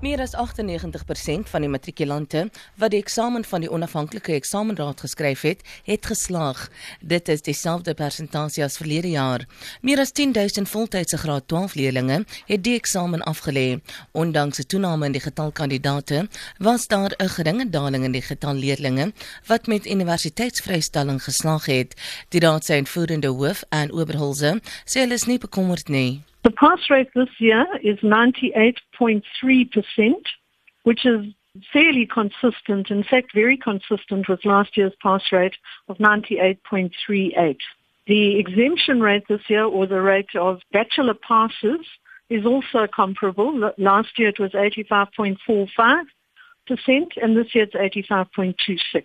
Meer as 98% van die matrikulante wat die eksamen van die onafhanklike eksamenraad geskryf het, het geslaag. Dit is dieselfde persentasie as verlede jaar. Meer as 10000 voltydse graad 12 leerders het die eksamen afgelê. Ondanks 'n toename in die getal kandidate, was daar 'n geringe daling in die getal leerders wat met universiteitsvrystelling geslaag het. Die raad se uitvoerende hoof aan Oberholze sê hulle is nie bekommerd nie. The pass rate this year is 98.3%, which is fairly consistent, in fact, very consistent with last year's pass rate of 98.38. The exemption rate this year, or the rate of bachelor passes, is also comparable. Last year it was 85.45%, and this year it's 85.26.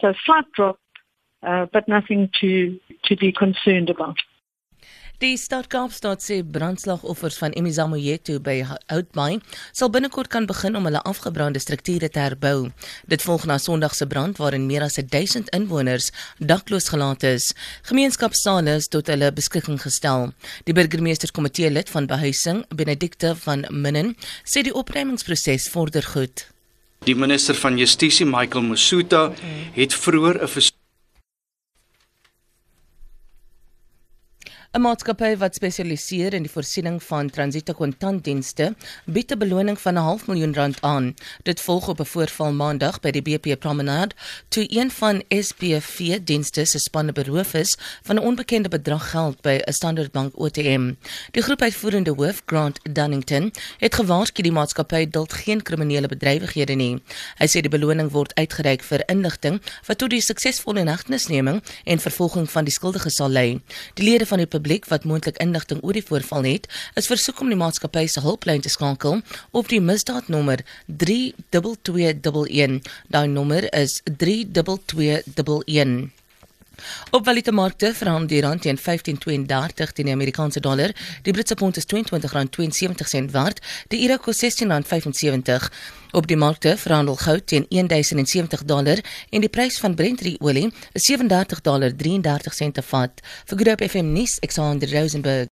So slight drop, uh, but nothing to, to be concerned about. Die stad Kaapstad sê brandslagoffers van Imizamoyeto by Oudtshoorn sal binnekort kan begin om hulle afgebrande strukture te herbou. Dit volg na Sondag se brand waarin meer as 1000 inwoners dakloos gelaat is. Gemeenskapsale is tot hulle beskikking gestel. Die burgemeesterskomitee lid van behuising, Benedicte van Minnen, sê die opruimingsproses vorder goed. Die minister van Justisie, Michael Musuta, het vroeër 'n 'n Maatskappy wat spesialiseer in die voorsiening van transito kontantdienste, bied 'n beloning van 'n half miljoen rand aan. Dit volg op 'n voorval maandag by die BP Promenade, toe een van SPV dienste se spanne beroof is van 'n onbekende bedrag geld by 'n Standard Bank ATM. Die groep uitvoerende hoof, Grant Dunnington, het gewaarsku die maatskappy duld geen kriminele bedrywighede nie. Hy sê die beloning word uitgereik vir inligting wat tot die suksesvolle inhegtenisneming en vervolging van die skuldiges sal lei. Die lede van die publiek wat moontlik inligting oor die voorval het, is versoek om die maatskappy se hulplyn te skakel op die misdaadnommer 32211. Daai nommer is 32211. Op valutamarkte verhandel die rand teen 15.32 teen die Amerikaanse dollar. Die Britse pond is R22.72 sent waard. Die euro kos R16.75. Op die markte verhandel goud teen 1070 dollar en die prys van Brent olie is $37.33 per vat. Vir Groep FM nuus, Alexander Rosenberg.